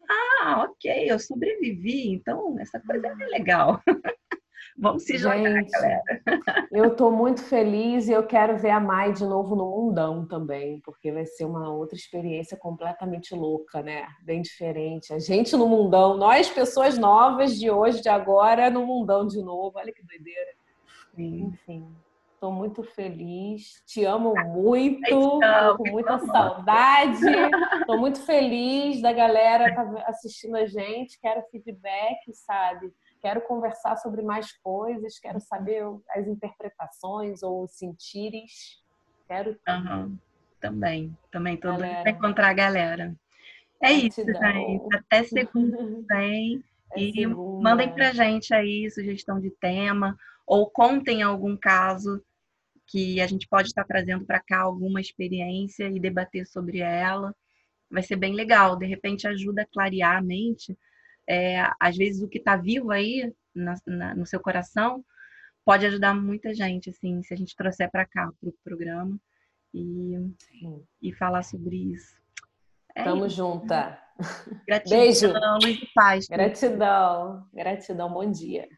ah, ok, eu sobrevivi, então essa coisa é legal. Vamos se jogar, Gente, galera. eu estou muito feliz e eu quero ver a Mai de novo no mundão também, porque vai ser uma outra experiência completamente louca, né? Bem diferente. A gente no mundão, nós pessoas novas de hoje, de agora, no mundão de novo. Olha que doideira. Sim. Enfim. Estou muito feliz, te amo muito, estou com muita saudade. Estou muito feliz da galera tá assistindo a gente. Quero feedback, sabe? Quero conversar sobre mais coisas, quero saber as interpretações ou sentires. Quero uhum. Também, também. Estou para encontrar a galera. É isso, gente. Até segunda vem. É e segunda. mandem pra gente aí sugestão de tema ou contem algum caso que a gente pode estar trazendo para cá alguma experiência e debater sobre ela. Vai ser bem legal. De repente ajuda a clarear a mente. É, às vezes o que está vivo aí na, na, no seu coração pode ajudar muita gente, assim, se a gente trouxer para cá para o programa e, e falar sobre isso. É Tamo isso. junta. Gratidão, Beijo. Luz e paz. Gratidão. Gratidão. Bom dia.